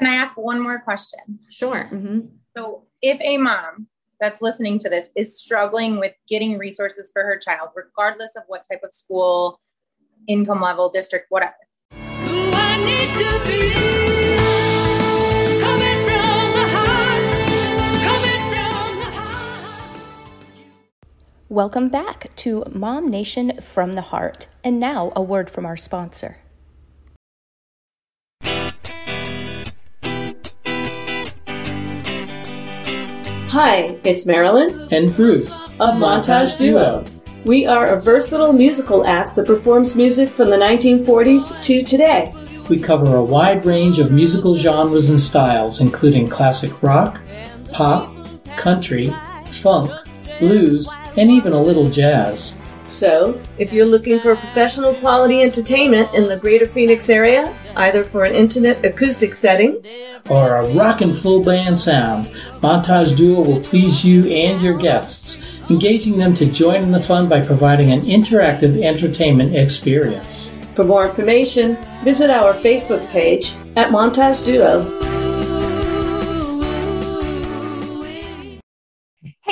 Can I ask one more question? Sure. Mm-hmm. So, if a mom that's listening to this is struggling with getting resources for her child, regardless of what type of school, income level, district, whatever. Welcome back to Mom Nation from the Heart. And now a word from our sponsor. Hi, it's Marilyn and Bruce of Montage Duo. We are a versatile musical act that performs music from the 1940s to today. We cover a wide range of musical genres and styles, including classic rock, pop, country, funk, blues, and even a little jazz. So, if you're looking for professional quality entertainment in the greater Phoenix area, either for an intimate acoustic setting or a rockin' full band sound, Montage Duo will please you and your guests, engaging them to join in the fun by providing an interactive entertainment experience. For more information, visit our Facebook page at Montage Duo.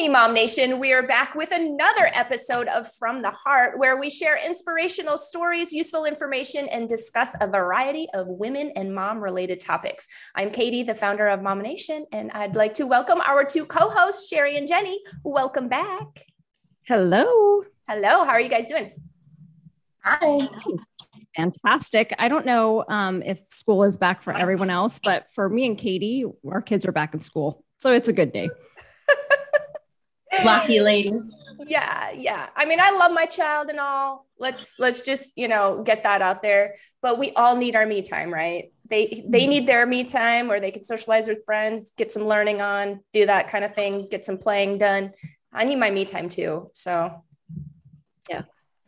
Hey, Mom Nation, we are back with another episode of From the Heart, where we share inspirational stories, useful information, and discuss a variety of women and mom related topics. I'm Katie, the founder of Mom Nation, and I'd like to welcome our two co hosts, Sherry and Jenny. Welcome back. Hello. Hello. How are you guys doing? Hi. Fantastic. I don't know um, if school is back for everyone else, but for me and Katie, our kids are back in school. So it's a good day. Lucky ladies. Yeah, yeah. I mean, I love my child and all. Let's let's just, you know, get that out there. But we all need our me time, right? They they need their me time where they can socialize with friends, get some learning on, do that kind of thing, get some playing done. I need my me time too. So yeah,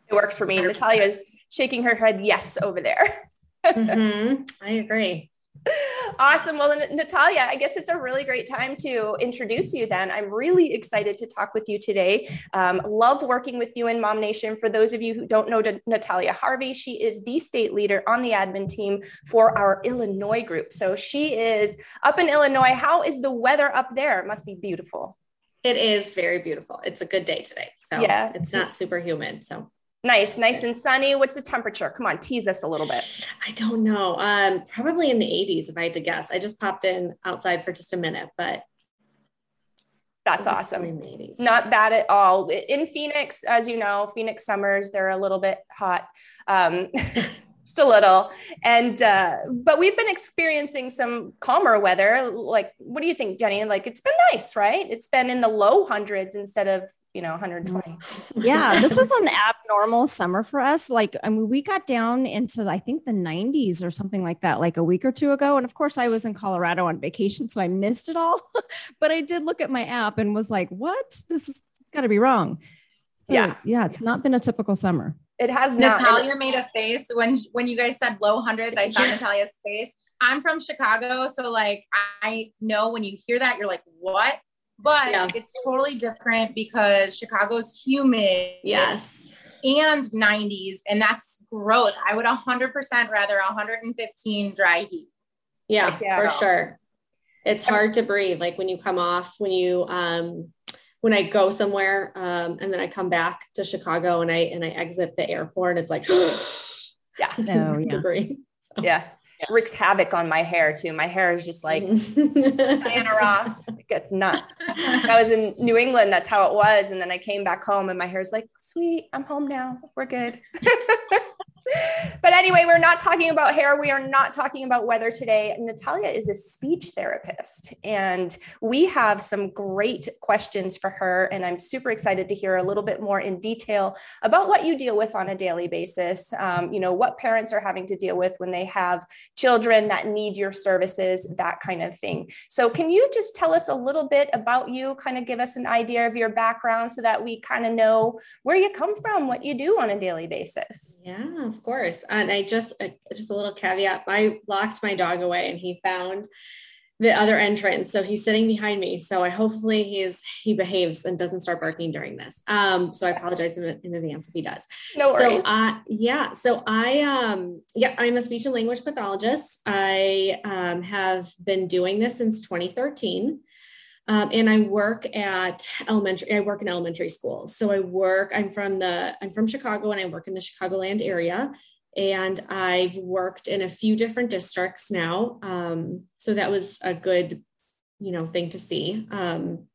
it works for me. 100%. Natalia's shaking her head yes over there. mm-hmm. I agree. Awesome. Well, Natalia, I guess it's a really great time to introduce you then. I'm really excited to talk with you today. Um, love working with you in Mom Nation. For those of you who don't know Natalia Harvey, she is the state leader on the admin team for our Illinois group. So she is up in Illinois. How is the weather up there? It must be beautiful. It is very beautiful. It's a good day today. So yeah, it's not super humid. So Nice, nice and sunny. What's the temperature? Come on, tease us a little bit. I don't know. Um, probably in the 80s, if I had to guess. I just popped in outside for just a minute, but that's awesome. Not bad at all. In Phoenix, as you know, Phoenix summers, they're a little bit hot. Um, just a little. And uh, but we've been experiencing some calmer weather. Like what do you think jenny? Like it's been nice right? It's been in the low hundreds instead of you know 120 yeah this is an abnormal summer for us. Like i mean we got down into i think the 90s or something like that like a week or two ago. And of course i was in colorado on vacation so i missed it all. But i did look at my app and was like what? This has got to be wrong. So, yeah. yeah it's not been a typical summer it has natalia not. made a face when when you guys said low hundreds i saw natalia's face i'm from chicago so like i know when you hear that you're like what but yeah. it's totally different because Chicago's humid. Yes. And 90s, and that's gross. I would 100% rather 115 dry heat. Yeah, like, yeah. for sure. It's hard to breathe. Like when you come off, when you, um, when I go somewhere, um, and then I come back to Chicago and I, and I exit the airport, it's like, yeah, no, yeah. to. So. Yeah yeah. wreaks havoc on my hair too. My hair is just like Diana Ross. It gets nuts. I was in New England, that's how it was. And then I came back home and my hair's like, sweet, I'm home now. We're good. but anyway, we're not talking about hair. We are not talking about weather today. Natalia is a speech therapist, and we have some great questions for her. And I'm super excited to hear a little bit more in detail about what you deal with on a daily basis. Um, you know, what parents are having to deal with when they have children that need your services, that kind of thing. So, can you just tell us a little bit about you, kind of give us an idea of your background so that we kind of know where you come from, what you do on a daily basis? Yeah of course. And I just, uh, just a little caveat I locked my dog away and he found the other entrance. So he's sitting behind me. So I hopefully he's he behaves and doesn't start barking during this. Um, so I apologize in, in advance if he does. No worries. So uh, yeah, so I um yeah, I'm a speech and language pathologist. I um, have been doing this since 2013. Um, and I work at elementary. I work in elementary schools. So I work. I'm from the. I'm from Chicago, and I work in the Chicagoland area and I've worked in a few different districts now. Um, so that was a good, you know, thing to see. Um,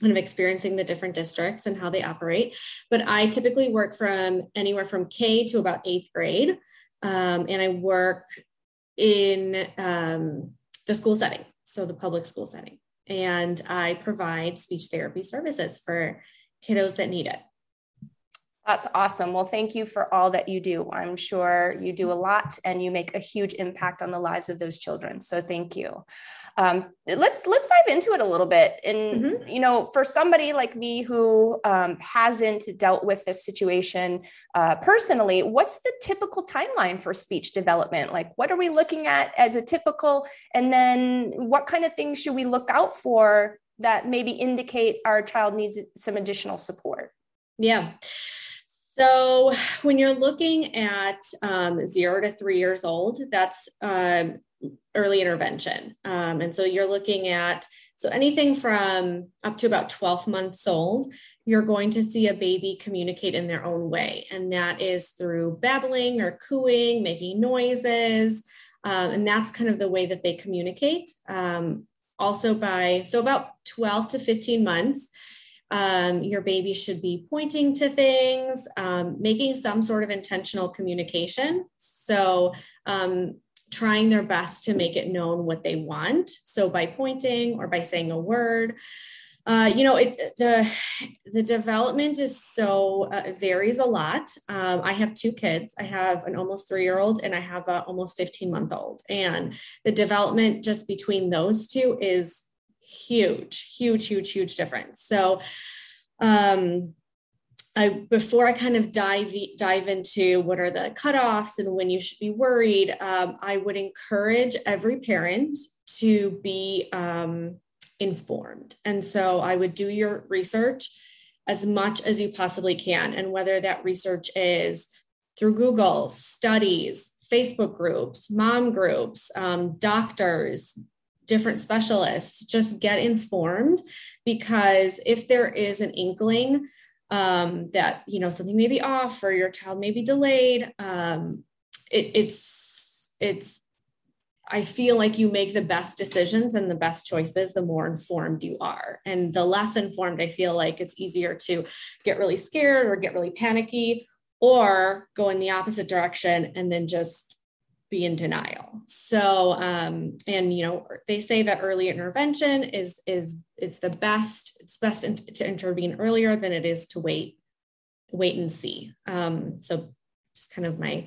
kind of experiencing the different districts and how they operate. But I typically work from anywhere from K to about eighth grade, um, and I work in um, the school setting, so the public school setting, and I provide speech therapy services for kiddos that need it. That's awesome. Well, thank you for all that you do. I'm sure you do a lot and you make a huge impact on the lives of those children. So thank you. Um, let's let's dive into it a little bit. And mm-hmm. you know, for somebody like me who um, hasn't dealt with this situation uh, personally, what's the typical timeline for speech development? Like, what are we looking at as a typical? And then, what kind of things should we look out for that maybe indicate our child needs some additional support? Yeah. So when you're looking at um, zero to three years old, that's um, early intervention. Um, and so you're looking at, so anything from up to about 12 months old, you're going to see a baby communicate in their own way. And that is through babbling or cooing, making noises. Um, and that's kind of the way that they communicate. Um, also by, so about 12 to 15 months, um, your baby should be pointing to things, um, making some sort of intentional communication. So, um, trying their best to make it known what they want. So, by pointing or by saying a word. Uh, you know, it, the the development is so uh, varies a lot. Um, I have two kids. I have an almost three year old and I have a almost fifteen month old, and the development just between those two is huge, huge, huge, huge difference. So, um, I before I kind of dive dive into what are the cutoffs and when you should be worried, um, I would encourage every parent to be um, informed, and so I would do your research as much as you possibly can, and whether that research is through Google, studies, Facebook groups, mom groups, um, doctors, different specialists, just get informed because if there is an inkling um, that you know something may be off or your child may be delayed, um, it, it's it's I feel like you make the best decisions and the best choices the more informed you are. And the less informed, I feel like it's easier to get really scared or get really panicky or go in the opposite direction and then just be in denial. So, um, and you know, they say that early intervention is is it's the best. It's best in, to intervene earlier than it is to wait, wait and see. Um, so, just kind of my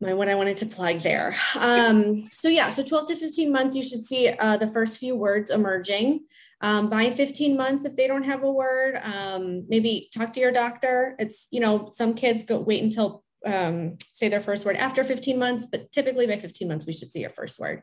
my what I wanted to plug there. Um, so yeah, so 12 to 15 months, you should see uh, the first few words emerging. Um, by 15 months, if they don't have a word, um, maybe talk to your doctor. It's you know some kids go wait until um, say their first word after 15 months, but typically by 15 months, we should see your first word.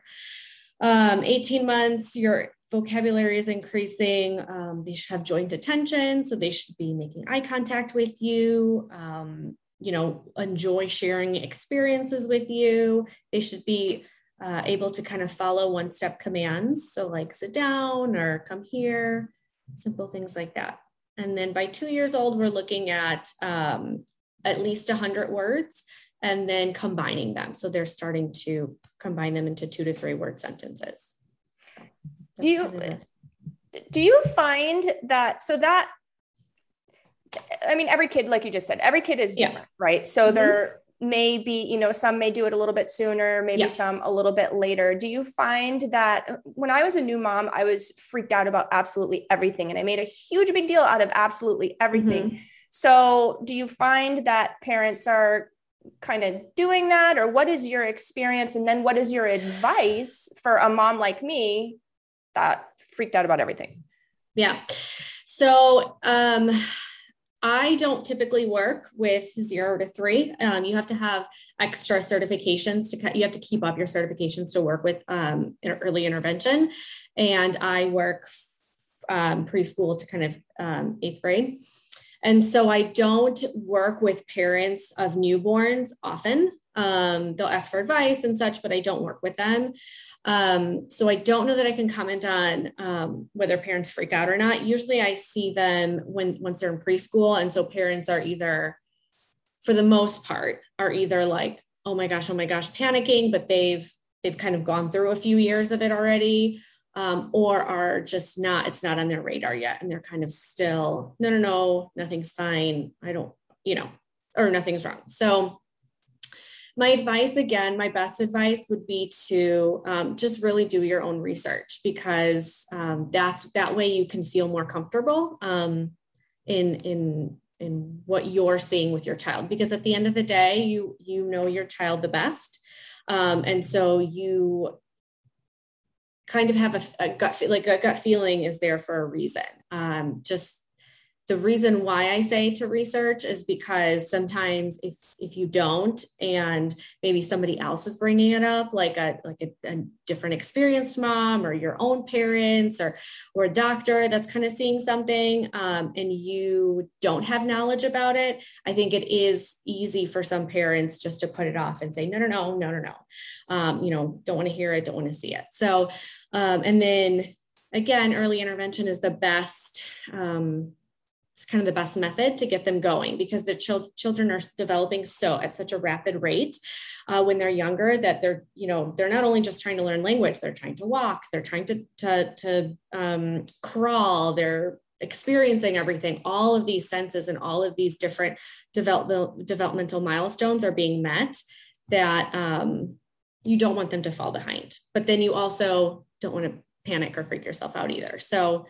Um, 18 months, your vocabulary is increasing. Um, they should have joint attention. So they should be making eye contact with you, um, you know, enjoy sharing experiences with you. They should be uh, able to kind of follow one step commands. So, like sit down or come here, simple things like that. And then by two years old, we're looking at um, at least 100 words and then combining them. So they're starting to combine them into two to three word sentences. do you do you find that so that I mean every kid like you just said every kid is different, yeah. right? So mm-hmm. there may be, you know, some may do it a little bit sooner, maybe yes. some a little bit later. Do you find that when I was a new mom, I was freaked out about absolutely everything and I made a huge big deal out of absolutely everything. Mm-hmm so, do you find that parents are kind of doing that, or what is your experience? And then, what is your advice for a mom like me that freaked out about everything? Yeah. So, um, I don't typically work with zero to three. Um, you have to have extra certifications to you have to keep up your certifications to work with um, early intervention. And I work um, preschool to kind of um, eighth grade. And so I don't work with parents of newborns often. Um, they'll ask for advice and such, but I don't work with them. Um, so I don't know that I can comment on um, whether parents freak out or not. Usually I see them when once they're in preschool. And so parents are either, for the most part, are either like, oh my gosh, oh my gosh, panicking, but they've they've kind of gone through a few years of it already. Um, or are just not, it's not on their radar yet. And they're kind of still, no, no, no, nothing's fine. I don't, you know, or nothing's wrong. So my advice again my best advice would be to um, just really do your own research because um, that's that way you can feel more comfortable um, in in in what you're seeing with your child because at the end of the day you you know your child the best um, and so you kind of have a, a gut like a gut feeling is there for a reason. Um, just the reason why I say to research is because sometimes if if you don't and maybe somebody else is bringing it up like a like a, a, different experienced mom or your own parents or or a doctor that's kind of seeing something um, and you don't have knowledge about it I think it is easy for some parents just to put it off and say no no no no no no. Um, you know don't want to hear it don't want to see it. So um, and then again early intervention is the best um, it's kind of the best method to get them going because the chil- children are developing so at such a rapid rate uh, when they're younger that they're you know they're not only just trying to learn language they're trying to walk they're trying to to, to um, crawl they're experiencing everything. All of these senses and all of these different develop- developmental milestones are being met that um, you don't want them to fall behind. But then you also don't want to panic or freak yourself out either so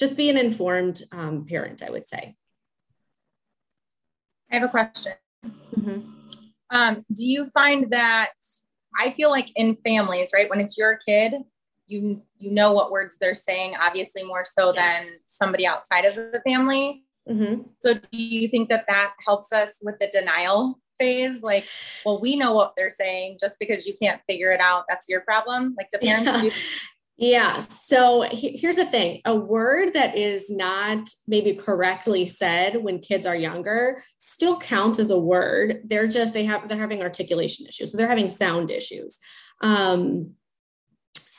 just be an informed um, parent, I would say. I have a question. Mm-hmm. Um, do you find that I feel like in families, right, when it's your kid, you you know what words they're saying, obviously more so yes. than somebody outside of the family. Mm-hmm. So do you think that that helps us with the denial phase? Like, well, we know what they're saying. Just because you can't figure it out, that's your problem. Like, do parents yeah. yeah. So he, here's the thing a word that is not maybe correctly said when kids are younger still counts as a word. They're just, they have, they're having articulation issues. So they're having sound issues. Um,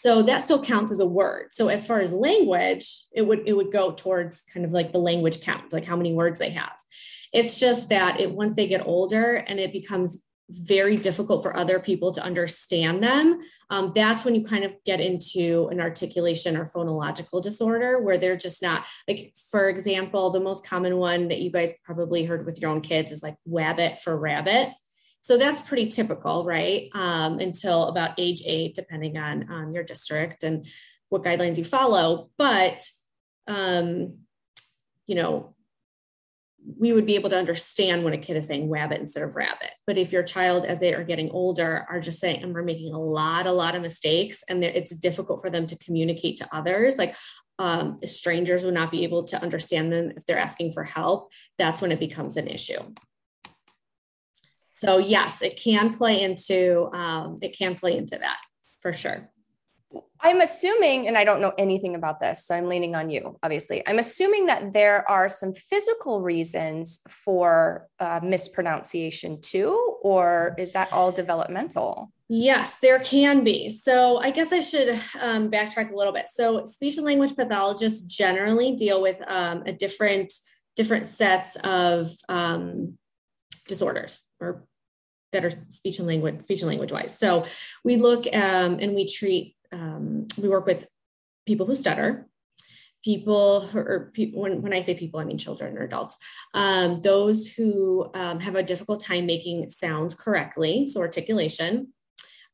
so that still counts as a word. So as far as language, it would, it would go towards kind of like the language count, like how many words they have. It's just that it, once they get older and it becomes very difficult for other people to understand them, um, that's when you kind of get into an articulation or phonological disorder where they're just not like, for example, the most common one that you guys probably heard with your own kids is like wabbit for rabbit. So that's pretty typical, right? Um, until about age eight, depending on, on your district and what guidelines you follow. But, um, you know, we would be able to understand when a kid is saying rabbit instead of rabbit. But if your child, as they are getting older, are just saying, and we're making a lot, a lot of mistakes, and it's difficult for them to communicate to others, like um, strangers would not be able to understand them if they're asking for help, that's when it becomes an issue. So yes, it can play into um, it can play into that for sure. I'm assuming, and I don't know anything about this, so I'm leaning on you, obviously. I'm assuming that there are some physical reasons for uh, mispronunciation too, or is that all developmental? Yes, there can be. So I guess I should um, backtrack a little bit. So speech and language pathologists generally deal with um, a different different sets of um, disorders or better speech and language speech and language wise. So we look um, and we treat um, we work with people who stutter, people who, when, when I say people, I mean children or adults, um, those who um, have a difficult time making sounds correctly, so articulation,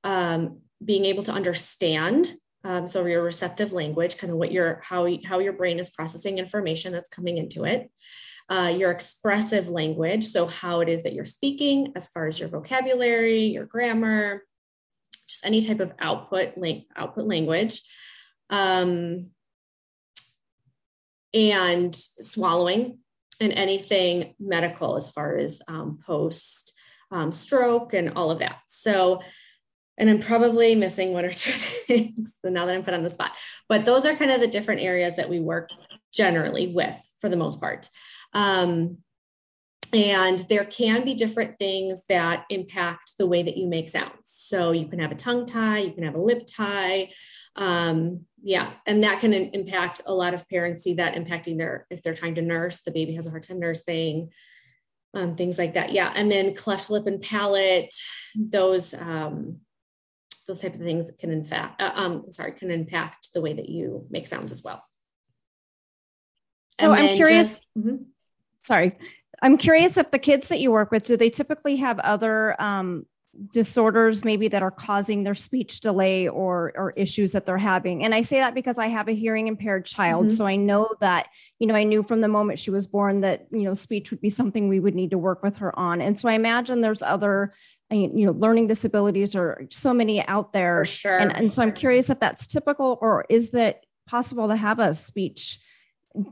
um, being able to understand. Um, so your receptive language, kind of what your how how your brain is processing information that's coming into it, uh, your expressive language, so how it is that you're speaking, as far as your vocabulary, your grammar, just any type of output link output language um, and swallowing and anything medical as far as um, post um, stroke and all of that. So, and I'm probably missing one or two things. Now that I'm put on the spot, but those are kind of the different areas that we work generally with for the most part. Um, and there can be different things that impact the way that you make sounds. So you can have a tongue tie, you can have a lip tie. Um, yeah, and that can impact a lot of parents see that impacting their, if they're trying to nurse, the baby has a hard time nursing, um, things like that. Yeah. And then cleft lip and palate, those, um, those type of things can in fact, uh, um, sorry, can impact the way that you make sounds as well. And oh, I'm curious. Just, mm-hmm. Sorry, I'm curious if the kids that you work with, do they typically have other um, disorders maybe that are causing their speech delay or or issues that they're having? And i say that because i have a hearing impaired child mm-hmm. so i know that you know i knew from the moment she was born that you know speech would be something we would need to work with her on. And so i imagine there's other you know learning disabilities or so many out there. For sure. And, and so i'm curious if that's typical or is that possible to have a speech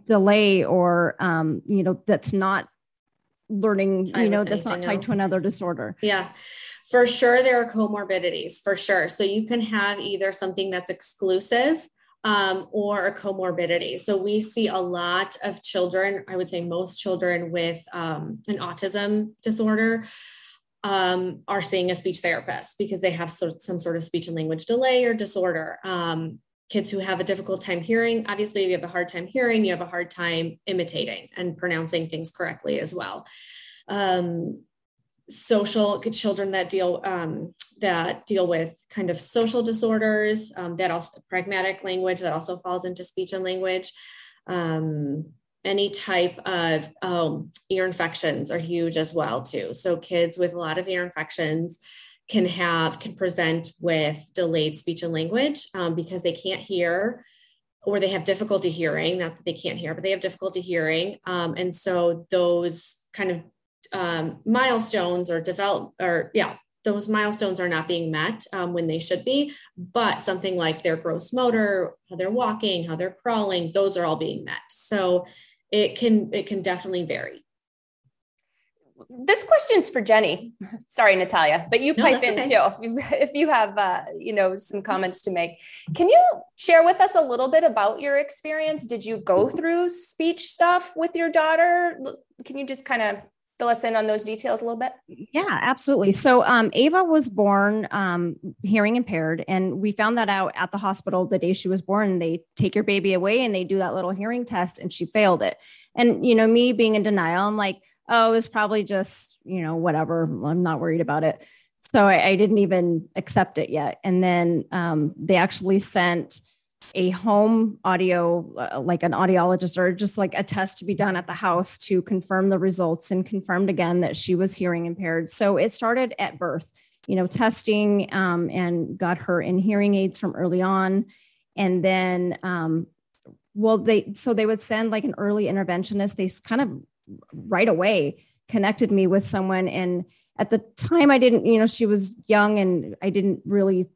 delay or um, you know that's not learning you know that's not tied else. to another disorder. Yeah. For sure there are comorbidities for sure. So you can have either something that's exclusive um, or a comorbidity. So we see a lot of children i would say most children with um, an autism disorder um, are seeing a speech therapist because they have so, some sort of speech and language delay or disorder. Um, kids who have a difficult time hearing obviously if you have a hard time hearing you have a hard time imitating and pronouncing things correctly as well. Um, social children that deal um, that deal with kind of social disorders um, that also pragmatic language that also falls into speech and language. Um, any type of um, ear infections are huge as well too. So kids with a lot of ear infections can have can present with delayed speech and language um, because they can't hear or they have difficulty hearing not that they can't hear but they have difficulty hearing. Um, and so those kind of um, milestones or develop or yeah those milestones are not being met um, when they should be but something like their gross motor how they're walking how they're crawling those are all being met. So it can it can definitely vary this question's for Jenny. Sorry, Natalia, but you no, pipe in okay. too if you have uh, you know some comments to make. Can you share with us a little bit about your experience? Did you go through speech stuff with your daughter? Can you just kind of fill us in on those details a little bit? Yeah, absolutely. So um, Ava was born um, hearing impaired, and we found that out at the hospital the day she was born. They take your baby away and they do that little hearing test, and she failed it. And you know, me being in denial, I'm like oh, it was probably just, you know, whatever. I'm not worried about it. So I, I didn't even accept it yet. And then um, they actually sent a home audio, uh, like an audiologist or just like a test to be done at the house to confirm the results and confirmed again that she was hearing impaired. So it started at birth, you know, testing um, and got her in hearing aids from early on. And then, um, well, they, so they would send like an early interventionist. They kind of right away connected me with someone. And at the time i didn't you know she was young and i didn't really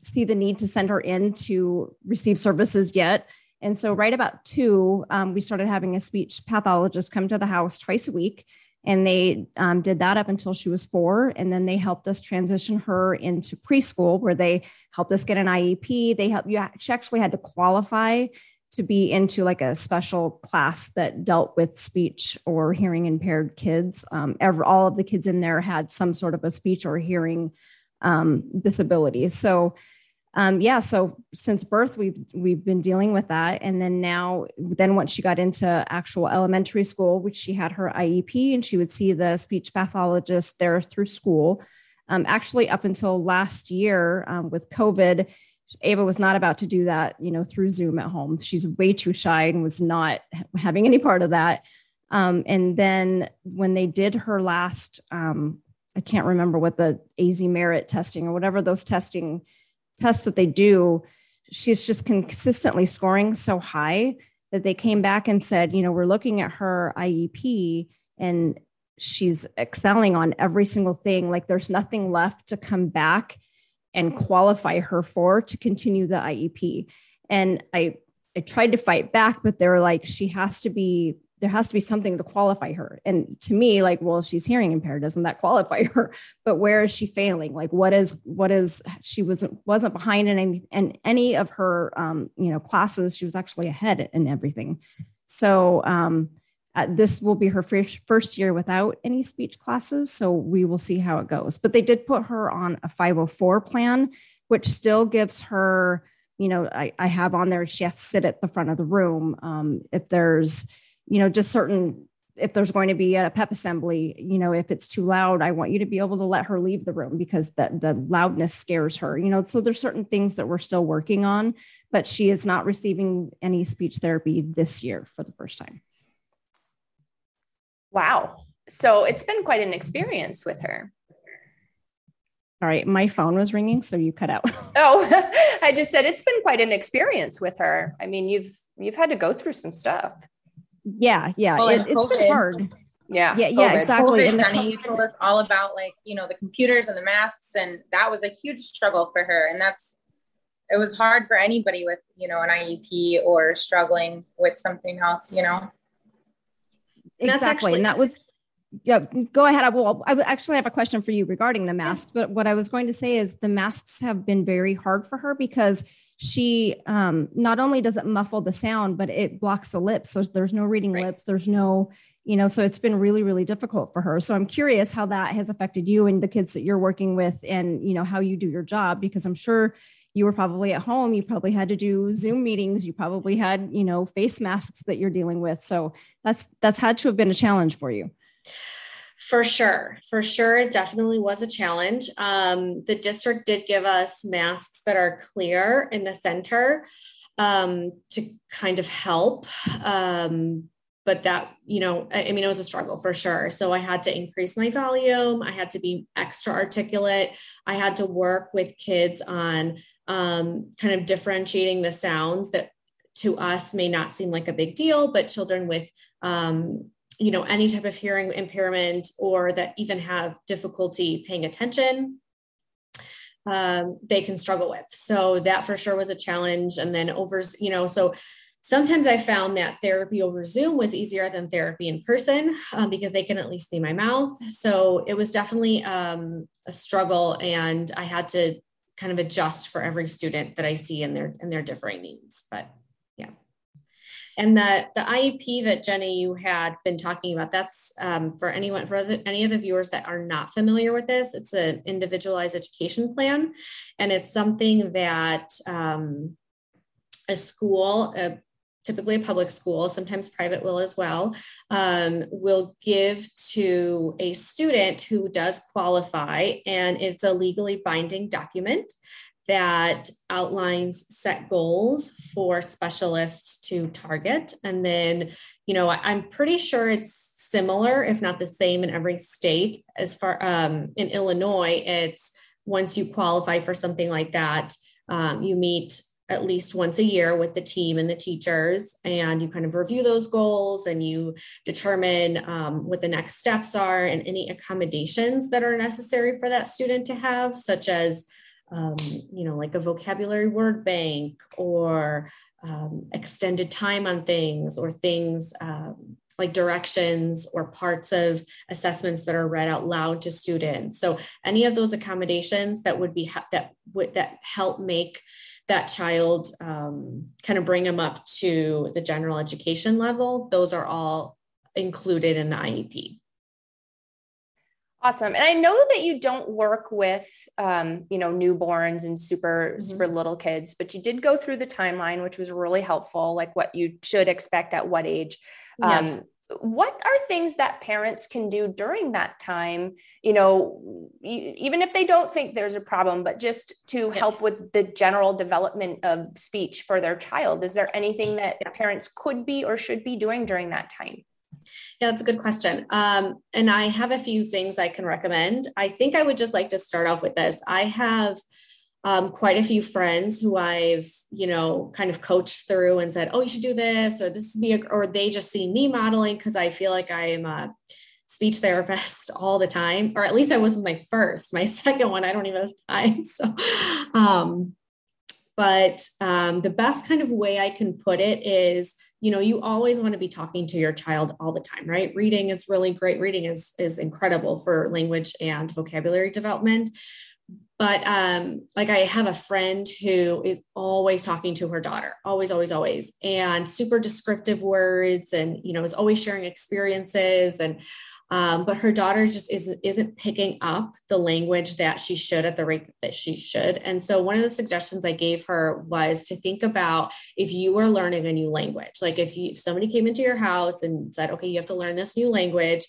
see the need to send her in to receive services yet. And so right about two um, we started having a speech pathologist come to the house twice a week. And they um, did that up until she was four. And then they helped us transition her into preschool where they helped us get an iep they helped you she actually had to qualify to be into like a special class that dealt with speech or hearing impaired kids. Um, every, all of the kids in there had some sort of a speech or hearing um, disability. So, um, yeah, so since birth, we've we've been dealing with that, and then now, then once she got into actual elementary school, which she had her IEP, and she would see the speech pathologist there through school. Um, actually, up until last year um, with COVID, Ava was not about to do that, you know, through Zoom at home. She's way too shy and was not having any part of that. Um, and then when they did her last, um, I can't remember what the AzMERIT testing or whatever those testing tests that they do, she's just consistently scoring so high that they came back and said, you know, we're looking at her IEP and she's excelling on every single thing. Like there's nothing left to come back and qualify her for to continue the IEP. And I I tried to fight back, but they were like, she has to be there has to be something to qualify her. And to me, like, well, she's hearing impaired, doesn't that qualify her? But where is she failing? Like, what is what is she wasn't wasn't behind in any in any of her um, you know classes. She was actually ahead in everything. So um, uh, this will be her first first year without any speech classes. So we will see how it goes. But they did put her on a 504 plan, which still gives her you know, I, I have on there, she has to sit at the front of the room. Um, if there's, you know, just certain, if there's going to be a pep assembly, you know, if it's too loud, I want you to be able to let her leave the room because the, the loudness scares her, you know. So there's certain things that we're still working on, but she is not receiving any speech therapy this year for the first time. Wow. So it's been quite an experience with her. All right, my phone was ringing, so you cut out. oh, I just said it's been quite an experience with her. I mean, you've you've had to go through some stuff. Yeah, yeah, well, it, has been hard. Yeah, yeah, yeah, exactly. COVID, and the you told us all about like you know the computers and the masks, and that was a huge struggle for her. And that's it was hard for anybody with you know an IEP or struggling with something else. You know, exactly, actually- and that was yeah, go ahead. I will. I actually have a question for you regarding the masks. But what I was going to say is the masks have been very hard for her because she um, not only does it muffle the sound, but it blocks the lips. So there's no reading right. lips. There's no, you know, so it's been really, really difficult for her. So I'm curious how that has affected you and the kids that you're working with, and you know how you do your job because I'm sure you were probably at home you probably had to do zoom meetings you probably had you know face masks that you're dealing with so that's that's had to have been a challenge for you for sure. For sure. It definitely was a challenge. Um, the district did give us masks that are clear in the center um, to kind of help. Um, but that, you know, I, mean, it was a struggle for sure. So I had to increase my volume. I had to be extra articulate. I had to work with kids on um, kind of differentiating the sounds that to us may not seem like a big deal, but children with um, you know any type of hearing impairment or that even have difficulty paying attention um, they can struggle with so that for sure was a challenge and then over you know so sometimes i found that therapy over zoom was easier than therapy in person um, because they can at least see my mouth so it was definitely um, a struggle and i had to kind of adjust for every student that i see and their in their differing needs but yeah, and the, the IEP that Jenny, you had been talking about, that's um, for anyone, for the, any of the viewers that are not familiar with this, it's an individualized education plan. And it's something that um, a school, a, typically a public school, sometimes private will as well, um, will give to a student who does qualify. And it's a legally binding document that outlines set goals for specialists to target. And then, you know, I, am pretty sure it's similar, if not the same in every state. As far um, in Illinois, it's once you qualify for something like that, um, you meet at least once a year with the team and the teachers, and you kind of review those goals and you determine um, what the next steps are and any accommodations that are necessary for that student to have, such as um, you know, like a vocabulary word bank or um, extended time on things or things um, like directions or parts of assessments that are read out loud to students. So any of those accommodations that would be that would that help make that child um, kind of bring them up to the general education level, those are all included in the IEP. Awesome. And I know that you don't work with, um, you know, newborns and super, mm-hmm. super little kids, but you did go through the timeline, which was really helpful, like what you should expect at what age. Yeah. What are things that parents can do during that time you know even if they don't think there's a problem but just to help with the general development of speech for their child is there anything that parents could be or should be doing during that time yeah, that's a good question. Um, and I have a few things I can recommend. I think I would just like to start off with this. I have um, quite a few friends who I've, you know, kind of coached through and said, "Oh, you should do this," or "This be," or they just see me modeling because I feel like I am a speech therapist all the time, or at least I was with my first. My second one, I don't even have time. So, um, but um, the best kind of way I can put it is, you know, you always want to be talking to your child all the time, right? Reading is really great. Reading is is incredible for language and vocabulary development. But um, like I have a friend who is always talking to her daughter, always, always, always, and super descriptive words, and you know, is always sharing experiences and um, but her daughter just isn't isn't picking up the language that she should at the rate that she should. And so one of the suggestions I gave her was to think about if you were learning a new language, like if you if somebody came into your house and said, okay, you have to learn this new language.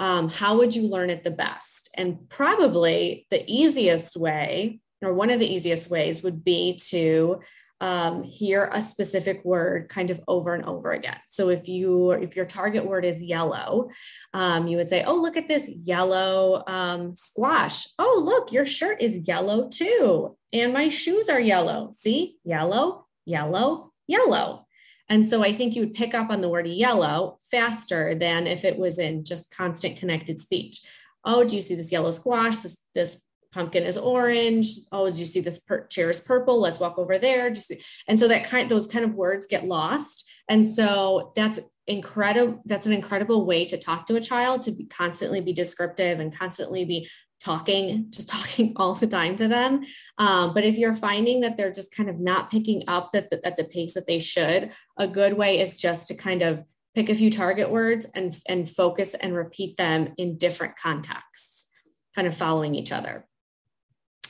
Um, how would you learn it the best? And probably the easiest way, or one of the easiest ways, would be to um, hear a specific word kind of over and over again. So if you if your target word is yellow, um, you would say, "Oh, look at this yellow um, squash. Oh, look, your shirt is yellow too, and my shoes are yellow. See, yellow, yellow, yellow." And so I think you would pick up on the word yellow faster than if it was in just constant connected speech. Oh, do you see this yellow squash? This this pumpkin is orange. Oh, as you see this per- chair is purple. Let's walk over there. Just, and so that kind, those kind of words get lost. And so that's incredible. That's an incredible way to talk to a child to be, constantly be descriptive and constantly be talking, just talking all the time to them. Um, but if you're finding that they're just kind of not picking up that the, at the pace that they should, a good way is just to kind of pick a few target words and and focus and repeat them in different contexts, kind of following each other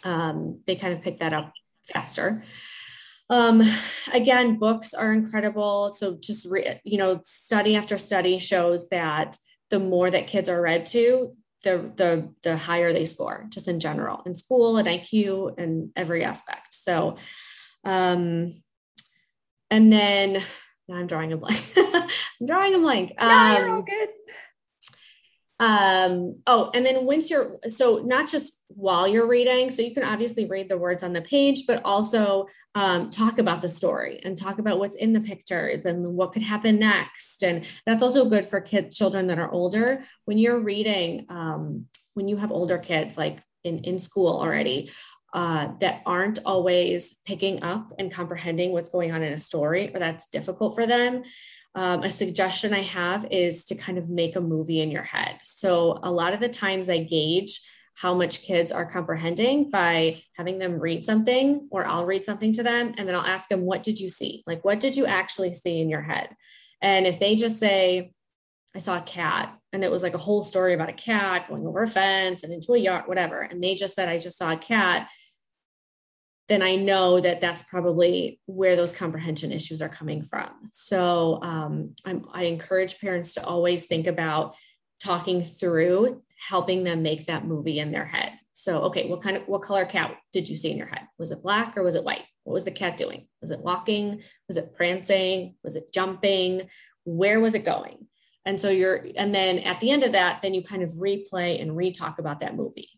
um, they kind of pick that up faster. Um, again, books are incredible. So just re- you know, study after study shows that the more that kids are read to, the the the higher they score, just in general, in school and IQ and every aspect. So, um, and then I'm drawing a blank. I'm drawing a blank. Um, no, you're all um, good. Um, oh, and then once you're so not just while you're reading, so you can obviously read the words on the page, but also um, talk about the story and talk about what's in the pictures and what could happen next. And that's also good for kids, children that are older. When you're reading, um, when you have older kids like in, in school already, uh, that aren't always picking up and comprehending what's going on in a story, or that's difficult for them um, a suggestion I have is to kind of make a movie in your head. So, a lot of the times I gauge how much kids are comprehending by having them read something, or I'll read something to them, and then I'll ask them, What did you see? Like, what did you actually see in your head? And if they just say, I saw a cat, and it was like a whole story about a cat going over a fence and into a yard, whatever, and they just said, I just saw a cat then I know that that's probably where those comprehension issues are coming from. So um, i encourage parents to always think about talking through helping them make that movie in their head. So, okay, what kind of what color cat did you see in your head? Was it black or was it white? What was the cat doing? Was it walking? Was it prancing? Was it jumping? Where was it going? And so you're, and then at the end of that, then you kind of replay and re-talk about that movie.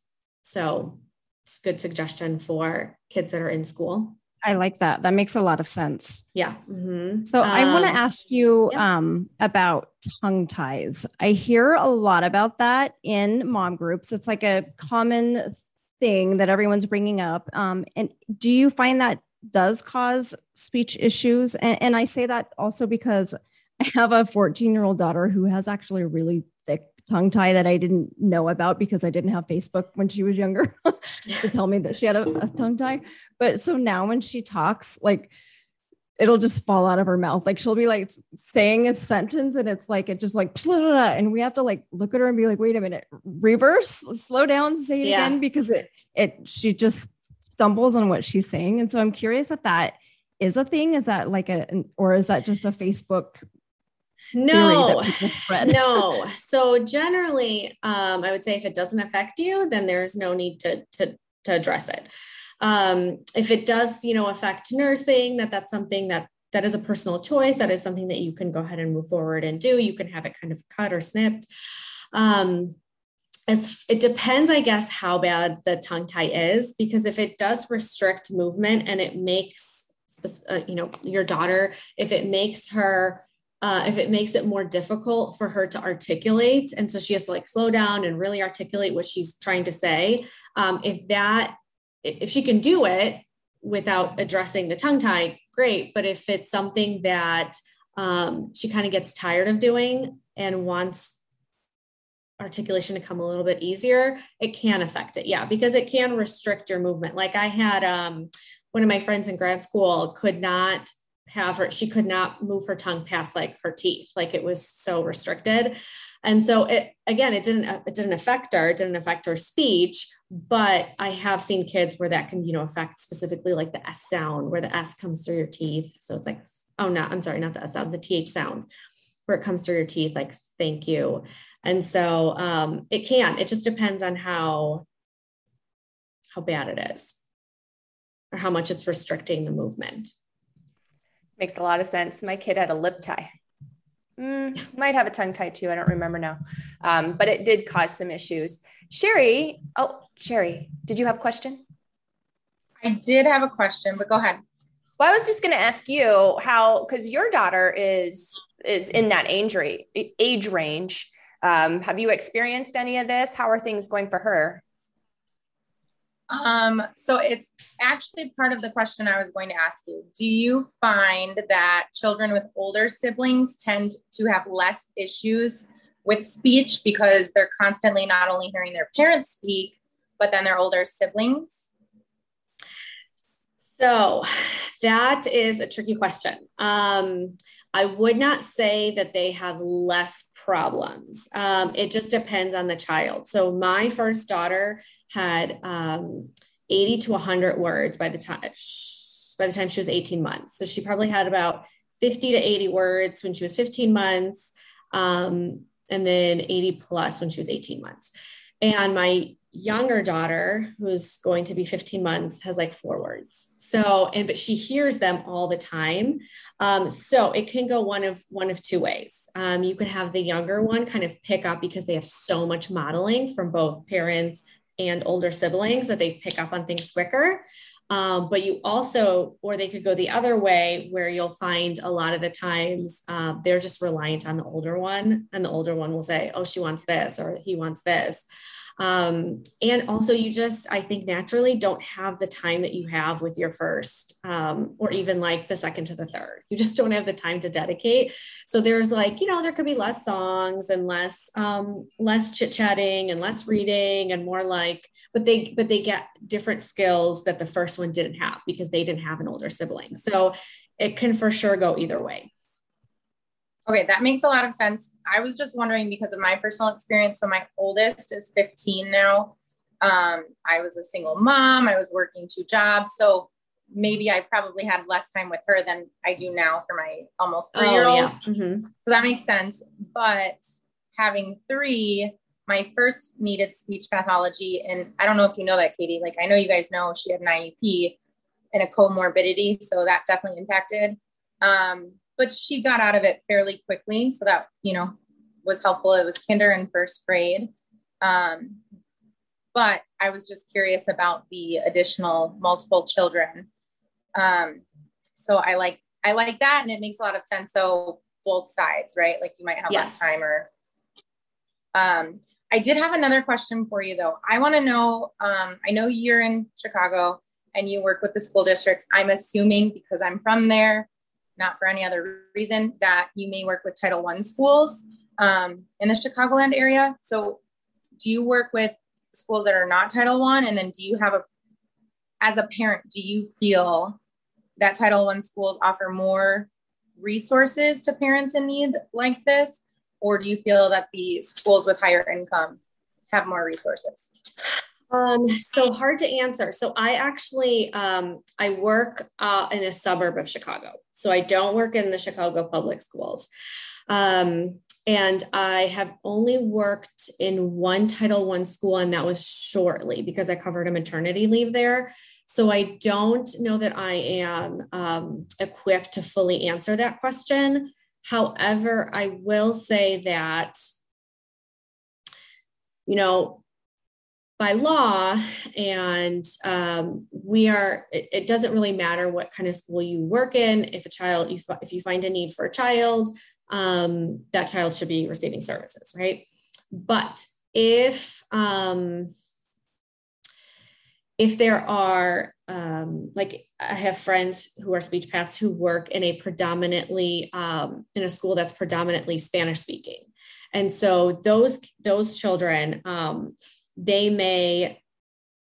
So it's good suggestion for kids that are in school. I like that. That makes a lot of sense. Yeah. Mm-hmm. So um, I want to ask you yeah. um, about tongue ties. I hear a lot about that in mom groups. It's like a common thing that everyone's bringing up. Um, and do you find that does cause speech issues? And, and I say that also because I have a 14 year old daughter who has actually really tongue tie that I didn't know about because I didn't have Facebook when she was younger to tell me that she had a, a, tongue tie. But so now when she talks, like it'll just fall out of her mouth. Like she'll be like saying a sentence and it's like it just like and we have to like look at her and be like, wait a minute, reverse, slow down, say it yeah. again because it it she just stumbles on what she's saying. And so I'm curious if that is a thing. Is that like a or is that just a Facebook no no. So generally um, i would say if it doesn't affect you then there's no need to to, to address it. Um, if it does you know affect nursing that that's something that that is a personal choice that is something that you can go ahead and move forward and do. You can have it kind of cut or snipped. Um, as it depends i guess how bad the tongue tie is because if it does restrict movement and it makes uh, you know your daughter if it makes her uh, if it makes it more difficult for her to articulate and so she has to like slow down and really articulate what she's trying to say um, if that if she can do it without addressing the tongue tie, great. But if it's something that um, she kind of gets tired of doing and wants articulation to come a little bit easier, it can affect it. Yeah, because it can restrict your movement. Like I had um, one of my friends in grad school could not have her, she could not move her tongue past like her teeth, like it was so restricted. And so it again, it didn't it didn't affect her, it didn't affect her speech, but I have seen kids where that can, you know, affect specifically like the S sound, where the S comes through your teeth. So it's like, oh no, I'm sorry, not the S sound, the TH sound, where it comes through your teeth, like thank you. And so um, it can, it just depends on how how bad it is or how much it's restricting the movement. Makes a lot of sense. My kid had a lip tie. Mm, might have a tongue tie too. I don't remember now. Um, but it did cause some issues. Sherry, oh, Sherry, did you have a question? I did have a question, but go ahead. Well, I was just going to ask you how, because your daughter is is in that age range. Age range. Um, have you experienced any of this? How are things going for her? Um, so it's actually part of the question I was going to ask you. Do you find that children with older siblings tend to have less issues with speech because they're constantly not only hearing their parents speak, but then their older siblings? So that is a tricky question. Um, I would not say that they have less problems. Um, it just depends on the child. So my first daughter had um, 80 to 100 words by the time by the time she was 18 months. So she probably had about 50 to 80 words when she was 15 months, um, and then 80 plus when she was 18 months. And my younger daughter, who's going to be 15 months, has like four words. So, and but she hears them all the time. Um, so it can go one of one of two ways. Um, you could have the younger one kind of pick up because they have so much modeling from both parents and older siblings that they pick up on things quicker. Um, but you also, or they could go the other way where you'll find a lot of the times uh, they're just reliant on the older one, and the older one will say, Oh, she wants this, or he wants this. Um, and also, you just, I think, naturally don't have the time that you have with your first, um, or even like the second to the third. You just don't have the time to dedicate. So there's like, you know, there could be less songs and less, um, less chit chatting and less reading and more like, but they, but they get different skills that the first one didn't have because they didn't have an older sibling. So it can for sure go either way. Okay, that makes a lot of sense. I was just wondering because of my personal experience. So my oldest is 15 now. Um, I was a single mom. I was working two jobs. So maybe I probably had less time with her than I do now for my almost three year old. Oh, yeah. mm-hmm. So that makes sense. But having three, my first needed speech pathology, and I don't know if you know that, Katie. Like I know you guys know she had an IEP and a comorbidity, so that definitely impacted. Um, but she got out of it fairly quickly. So that, you know, was helpful. It was kinder and first grade. Um, but I was just curious about the additional multiple children. Um, so I like I like that, and it makes a lot of sense. So both sides, right? Like you might have yes. less time, or um, I did have another question for you though. I want to know. Um, I know you're in Chicago and you work with the school districts. I'm assuming because I'm from there not for any other reason, that you may work with Title One schools um, in the Chicagoland area. So, do you work with schools that are not Title One, and then do you have a, as a parent, do you feel that Title One schools offer more resources to parents in need like this, or do you feel that the schools with higher income have more resources? Um, so hard to answer. So I actually um, I work uh, in a suburb of Chicago. So I don't work in the Chicago public schools. Um, and I have only worked in one Title One school, and that was shortly because I covered a maternity leave there. So I don't know that I am um, equipped to fully answer that question. However, I will say that, you know, by law and um, we are it, it, doesn't really matter what kind of school you work in. If a child if, if you find a need for a child um, that child should be receiving services right? But if um, if there are um, like I have friends who are speech paths who work in a predominantly um, in a school that's predominantly Spanish speaking, and so those those children um, they may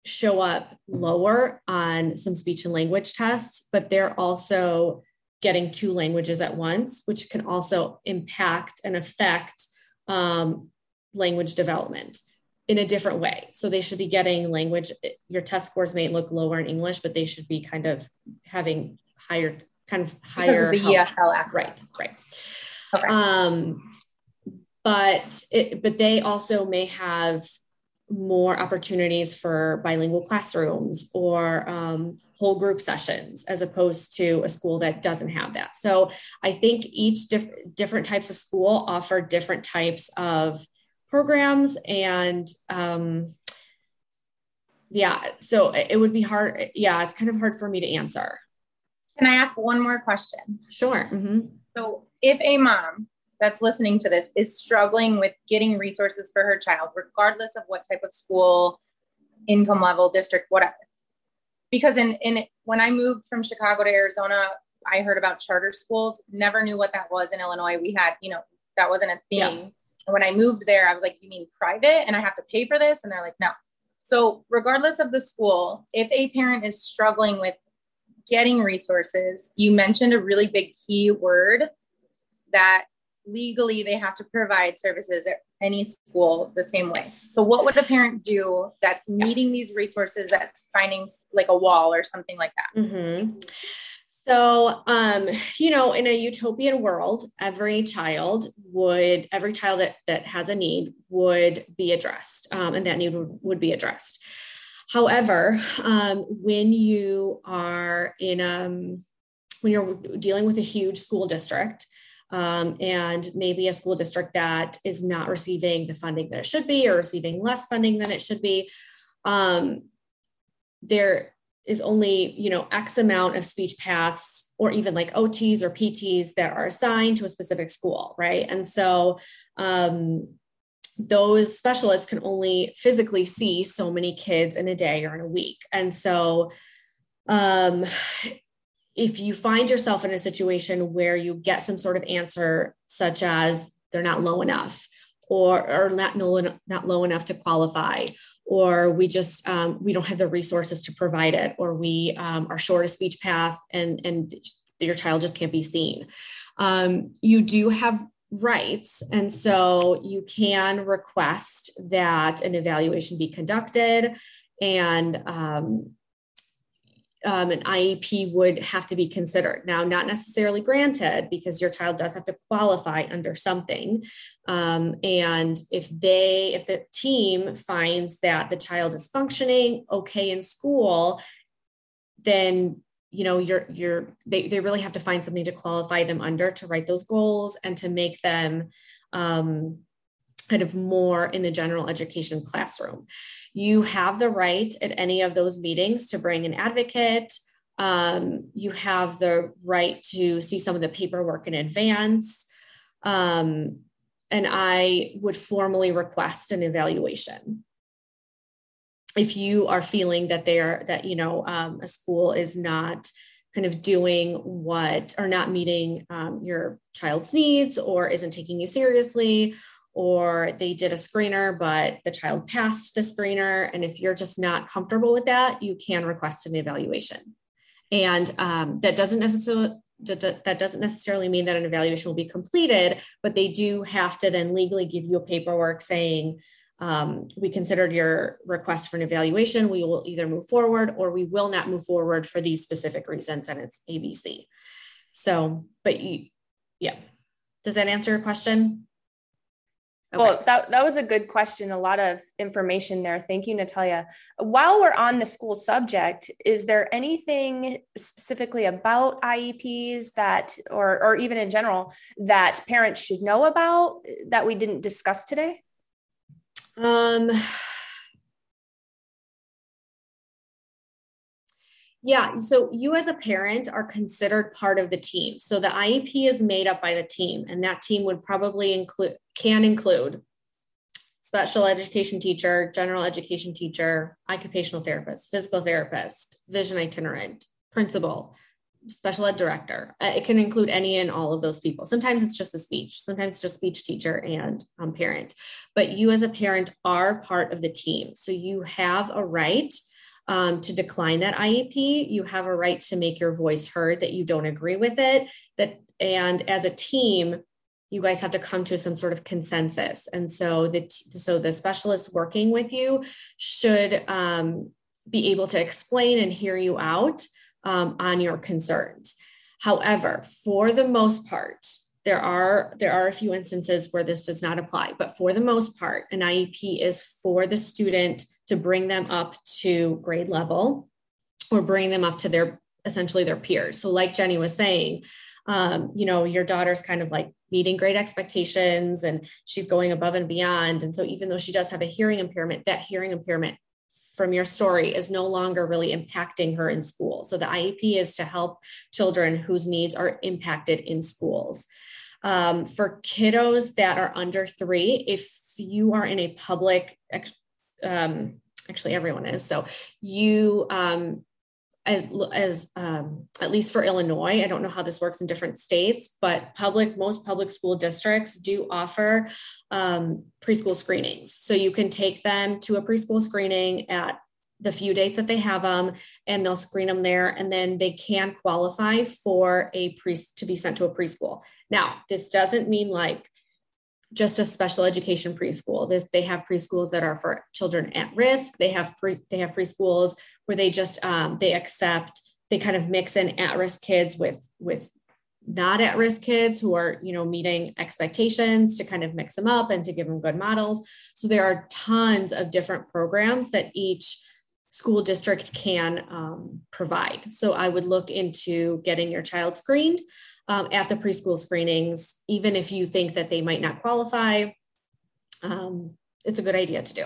show up lower on some speech and language tests, but they're also getting two languages at once, which can also impact and affect um, language development in a different way. So they should be getting language. Your test scores may look lower in English, but they should be kind of having higher, kind of higher. the ESL. Right, right. Okay. Um, but it, but they also may have more opportunities for bilingual classrooms or um, whole group sessions as opposed to a school that doesn't have that. So I think each diff- different types of school offer different types of programs and um, yeah so it would be hard yeah it's kind of hard for me to answer can i ask one more question sure mm-hmm. so if a mom that's listening to this is struggling with getting resources for her child regardless of what type of school income level district whatever because in in when i moved from chicago to arizona i heard about charter schools never knew what that was in illinois we had you know that wasn't a thing yeah when I moved there, I was like, you mean private and I have to pay for this? And they're like, no. So, regardless of the school, if a parent is struggling with getting resources, you mentioned a really big key word that legally they have to provide services at any school the same way. So, what would a parent do that's needing these resources that's finding like a wall or something like that? Mm-hmm. So, um, you know, in a utopian world, every child would, every child that, that has a need would be addressed, um, and that need would, would be addressed. However, um, when you are in, um, when you're dealing with a huge school district, um, and maybe a school district that is not receiving the funding that it should be or receiving less funding than it should be, um, there is only you know x amount of speech paths or even like ots or pts that are assigned to a specific school right? And so um, those specialists can only physically see so many kids in a day or in a week. And so um, if you find yourself in a situation where you get some sort of answer such as they're not low enough or, or not, low, not low enough to qualify or we just um, we don't have the resources to provide it or we um, are short a speech path and and your child just can't be seen. Um, you do have rights and so you can request that an evaluation be conducted and um, um, an IEP would have to be considered. Now, not necessarily granted because your child does have to qualify under something. Um, and if they, if the team finds that the child is functioning okay in school, then you know you're you're they, they really have to find something to qualify them under to write those goals and to make them um, kind of more in the general education classroom. You have the right at any of those meetings to bring an advocate. Um, you have the right to see some of the paperwork in advance. Um, and I would formally request an evaluation. If you are feeling that they're that you know um, a school is not kind of doing what or not meeting um, your child's needs or isn't taking you seriously or they did a screener, but the child passed the screener. And if you're just not comfortable with that, you can request an evaluation. And um, that doesn't necessarily that doesn't necessarily mean that an evaluation will be completed, but they do have to then legally give you a paperwork saying, um, we considered your request for an evaluation. We will either move forward or we will not move forward for these specific reasons, and it's ABC. So, but you, yeah. Does that answer your question? Okay. Well, that, that was a good question. A lot of information there. Thank you, Natalia. While we're on the school subject, is there anything specifically about IEPs that, or, or even in general, that parents should know about that we didn't discuss today? Um, Yeah. So you as a parent are considered part of the team. So the IEP is made up by the team, and that team would probably include, can include special education teacher, general education teacher, occupational therapist, physical therapist, vision itinerant, principal, special ed director. Uh, it can include any and all of those people. Sometimes it's just a speech, sometimes just speech teacher and um, parent. But you, as a parent, are part of the team. So you have a right um, to decline that IEP. You have a right to make your voice heard that you don't agree with it. That and as a team, you guys have to come to some sort of consensus. And so the so the specialist working with you should um, be able to explain and hear you out um, on your concerns. However, for the most part, there are there are a few instances where this does not apply, but for the most part, an IEP is for the student to bring them up to grade level or bring them up to their essentially their peers. So, like Jenny was saying, um, you know, your daughter's kind of like meeting great expectations and she's going above and beyond. And so, even though she does have a hearing impairment, that hearing impairment from your story is no longer really impacting her in school. So the IEP is to help children whose needs are impacted in schools. Um, for kiddos that are under three, if you are in a public, um, actually everyone is, so you um, as as um, at least for Illinois, I don't know how this works in different states, but public most public school districts do offer um, preschool screenings. So you can take them to a preschool screening at the few dates that they have them, and they'll screen them there, and then they can qualify for a pre to be sent to a preschool. Now, this doesn't mean like just a special education preschool. This they have preschools that are for children at risk. They have pre, they have preschools where they just um, they accept they kind of mix in at risk kids with with not at risk kids who are you know meeting expectations to kind of mix them up and to give them good models. So there are tons of different programs that each school district can um, provide. So I would look into getting your child screened um, at the preschool screenings, even if you think that they might not qualify. Um, it's a good idea to do.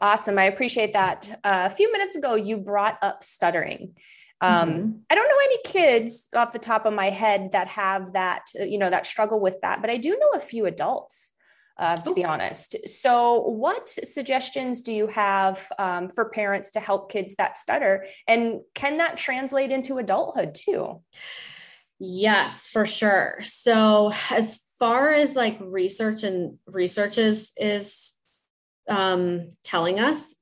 Awesome. I appreciate that. Uh, a few minutes ago, you brought up stuttering. Um, mm-hmm. I don't know any kids off the top of my head that have that, uh, you know, that struggle with that, but I do know a few adults. Uh, to be honest. So, what suggestions do you have um, for parents to help kids that stutter? And can that translate into adulthood too? Yes, for sure. So as far as like research and research is is um, telling us,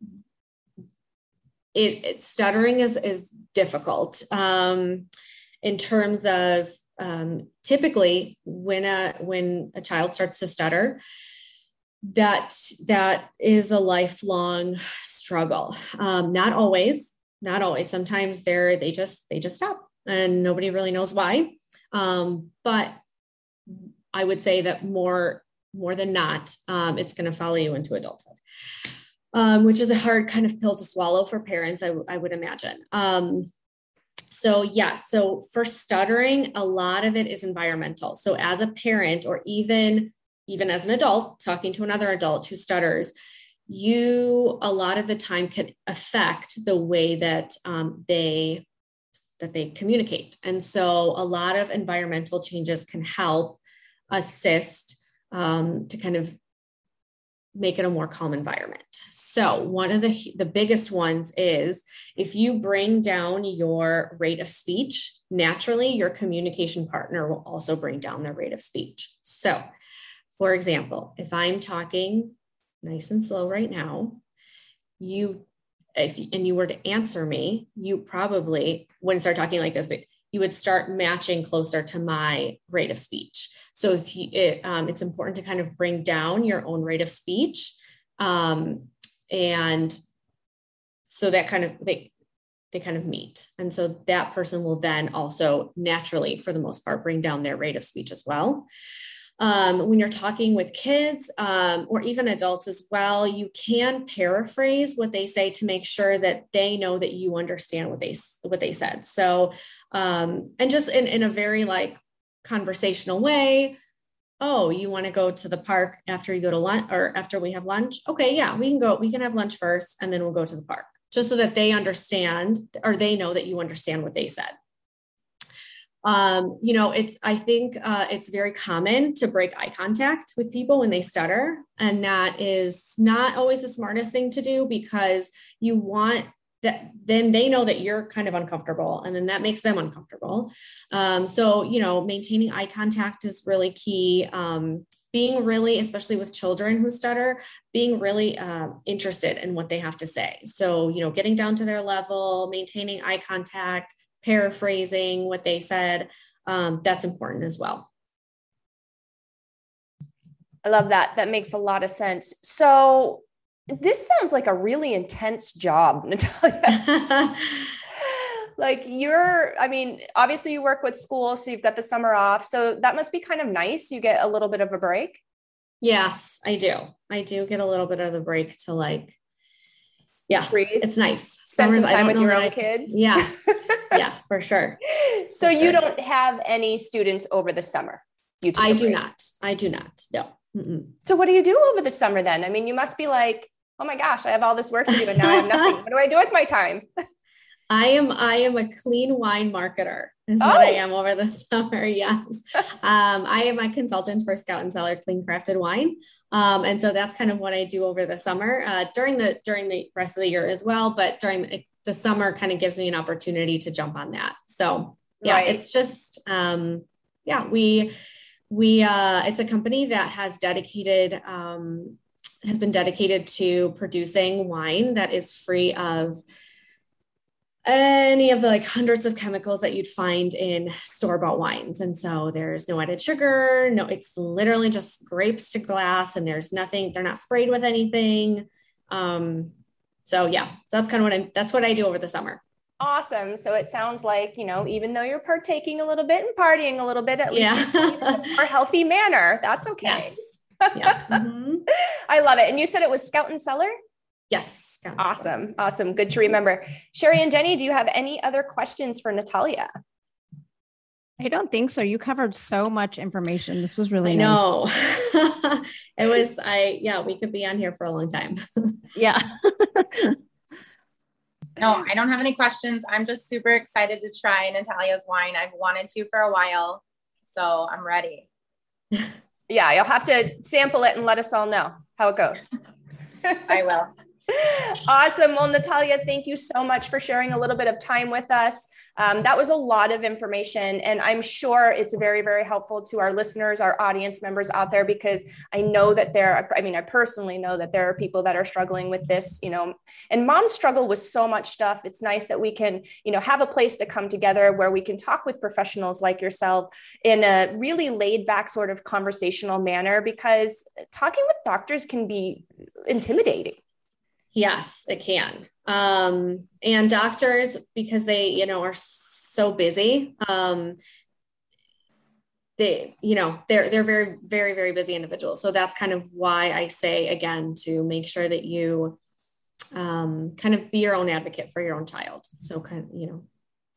it, it, stuttering is is difficult um, in terms of um, typically when a when a child starts to stutter, that that is a lifelong struggle. Um, not always, not always. Sometimes they're they just they just stop and nobody really knows why. Um, but I would say that more more than not, um, it's going to follow you into adulthood, um, which is a hard kind of pill to swallow for parents. I, I would imagine. Um, so yeah, so for stuttering, a lot of it is environmental. So as a parent, or even even as an adult, talking to another adult who stutters, you a lot of the time can affect the way that um, they that they communicate. And so a lot of environmental changes can help assist um, to kind of make it a more calm environment. So one of the the biggest ones is if you bring down your rate of speech, naturally your communication partner will also bring down their rate of speech. So, for example, if I'm talking nice and slow right now, you if and you were to answer me, you probably wouldn't start talking like this, but you would start matching closer to my rate of speech. So if you, it, um, it's important to kind of bring down your own rate of speech, um, and so that kind of they they kind of meet, and so that person will then also naturally, for the most part, bring down their rate of speech as well um, when you're talking with kids um, or even adults as well, you can paraphrase what they say to make sure that they know that you understand what they what they said. So, um, and just in, in a very like conversational way. Oh, you want to go to the park after you go to lunch or after we have lunch? Okay, yeah, we can go. We can have lunch first, and then we'll go to the park, just so that they understand or they know that you understand what they said. Um, you know, it's, I think uh, it's very common to break eye contact with people when they stutter. And that is not always the smartest thing to do because you want that then they know that you're kind of uncomfortable and then that makes them uncomfortable um, so you know maintaining eye contact is really key um, being really especially with children who stutter being really uh, interested in what they have to say so you know getting down to their level maintaining eye contact paraphrasing what they said um, that's important as well I love that. That makes a lot of sense. So, this sounds like a really intense job, Natalia. like you're, I mean, obviously you work with school, so you've got the summer off. So that must be kind of nice. You get a little bit of a break. Yes, I do. I do get a little bit of the break to like, yeah, Breathe. it's nice. Spend Summers, some time with your own I, kids. Yes. yeah, for sure. So for you sure. don't have any students over the summer. You I do not. I do not. No. Mm-mm. So what do you do over the summer then? I mean, you must be like oh my gosh, I have all this work to do and now I have nothing. what do I do with my time? I am I am a clean wine marketer. Is oh. what I oh. am over the summer. Yes, um, I am a consultant for Scout and Cellar Clean Crafted Wine, um, and so that's kind of what I do over the summer. Uh, during the during the rest of the year as well, but during the, the summer, kind of gives me an opportunity to jump on that. So yeah, right. it's just um, yeah we we uh, it's a company that has dedicated um, has been dedicated to producing wine that is free of any of the like hundreds of chemicals that you'd find in store bought wines. And so there's no added sugar, no, it's literally just grapes to glass, and there's nothing, they're not sprayed with anything. Um, so yeah, so that's kind of what I'm, that's what I do over the summer. Awesome. So it sounds like, you know, even though you're partaking a little bit and partying a little bit, at yeah. least in a more healthy manner. That's okay. Yes yeah. Mm-hmm. I love it. And you said it was Scout and Cellar? Yes. Awesome. Awesome. Good to remember. Sherry and Jenny, do you have any other questions for Natalia? I don't think so. You covered so much information. This was really I nice. know. it was I yeah, we could be on here for a long time. yeah. no, I don't have any questions. I'm just super excited to try Natalia's wine. I've wanted to for a while. So I'm ready yeah, you'll have to sample it and let us all know how it goes. I will. Awesome. Well, Natalia, thank you so much for sharing a little bit of time with us. Um, that was a lot of information, and I'm sure it's very, very helpful to our listeners, our audience members out there, because I know that there, Are, I mean, I personally know that there are people that are struggling with this, you know, and moms struggle with so much stuff. It's nice that we can, you know, have a place to come together where we can talk with professionals like yourself in a really laid back sort of conversational manner, because talking with doctors can be intimidating. Yes, it can. Um, and doctors, because they, you know, are so busy, um, they, you know, they're they're very, very, very busy individuals. So that's kind of why I say again to make sure that you um, kind of be your own advocate for your own child. So kind of, you know,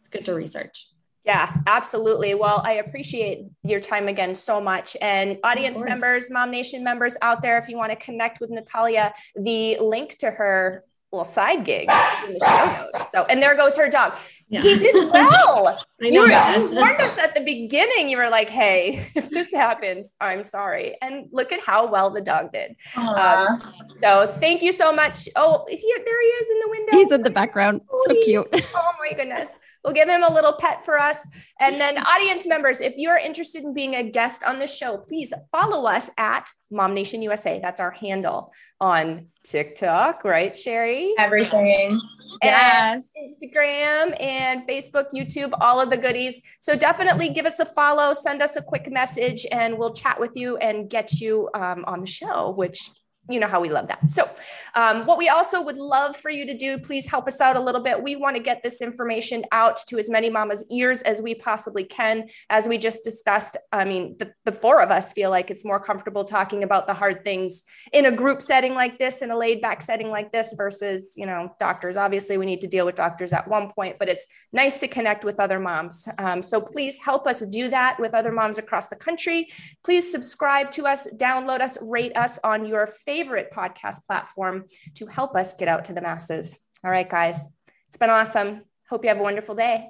it's good to research. Yeah, absolutely. Well, I appreciate your time again so much. And audience members, Mom Nation members out there, if you want to connect with Natalia, the link to her little side gig in the show notes. So, and there goes her dog. Yeah. He did well. you, were, you warned us at the beginning. You were like, "Hey, if this happens, I'm sorry." And look at how well the dog did. Um, so, thank you so much. Oh, here, there he is in the window. He's in the background. So cute. Oh my goodness. We'll give him a little pet for us. And then, audience members, if you're interested in being a guest on the show, please follow us at Mom Nation USA. That's our handle on TikTok, right, Sherry? Everything. Yes. Instagram and Facebook, YouTube, all of the goodies. So definitely give us a follow, send us a quick message, and we'll chat with you and get you um, on the show, which you know how we love that. So, um, what we also would love for you to do, please help us out a little bit. We want to get this information out to as many mamas' ears as we possibly can. As we just discussed, I mean, the, the four of us feel like it's more comfortable talking about the hard things in a group setting like this, in a laid back setting like this, versus, you know, doctors. Obviously, we need to deal with doctors at one point, but it's nice to connect with other moms. Um, so, please help us do that with other moms across the country. Please subscribe to us, download us, rate us on your favorite favorite podcast platform to help us get out to the masses. All right, guys, it's been awesome. Hope you have a wonderful day.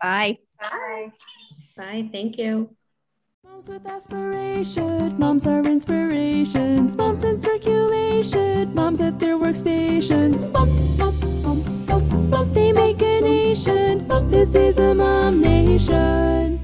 Bye. Bye. Bye. Bye. Thank you. Moms with aspiration, moms are inspirations, moms in circulation, moms at their workstations. Mom, mom, mom, mom, mom, they make a nation. Mom, this is a mom nation.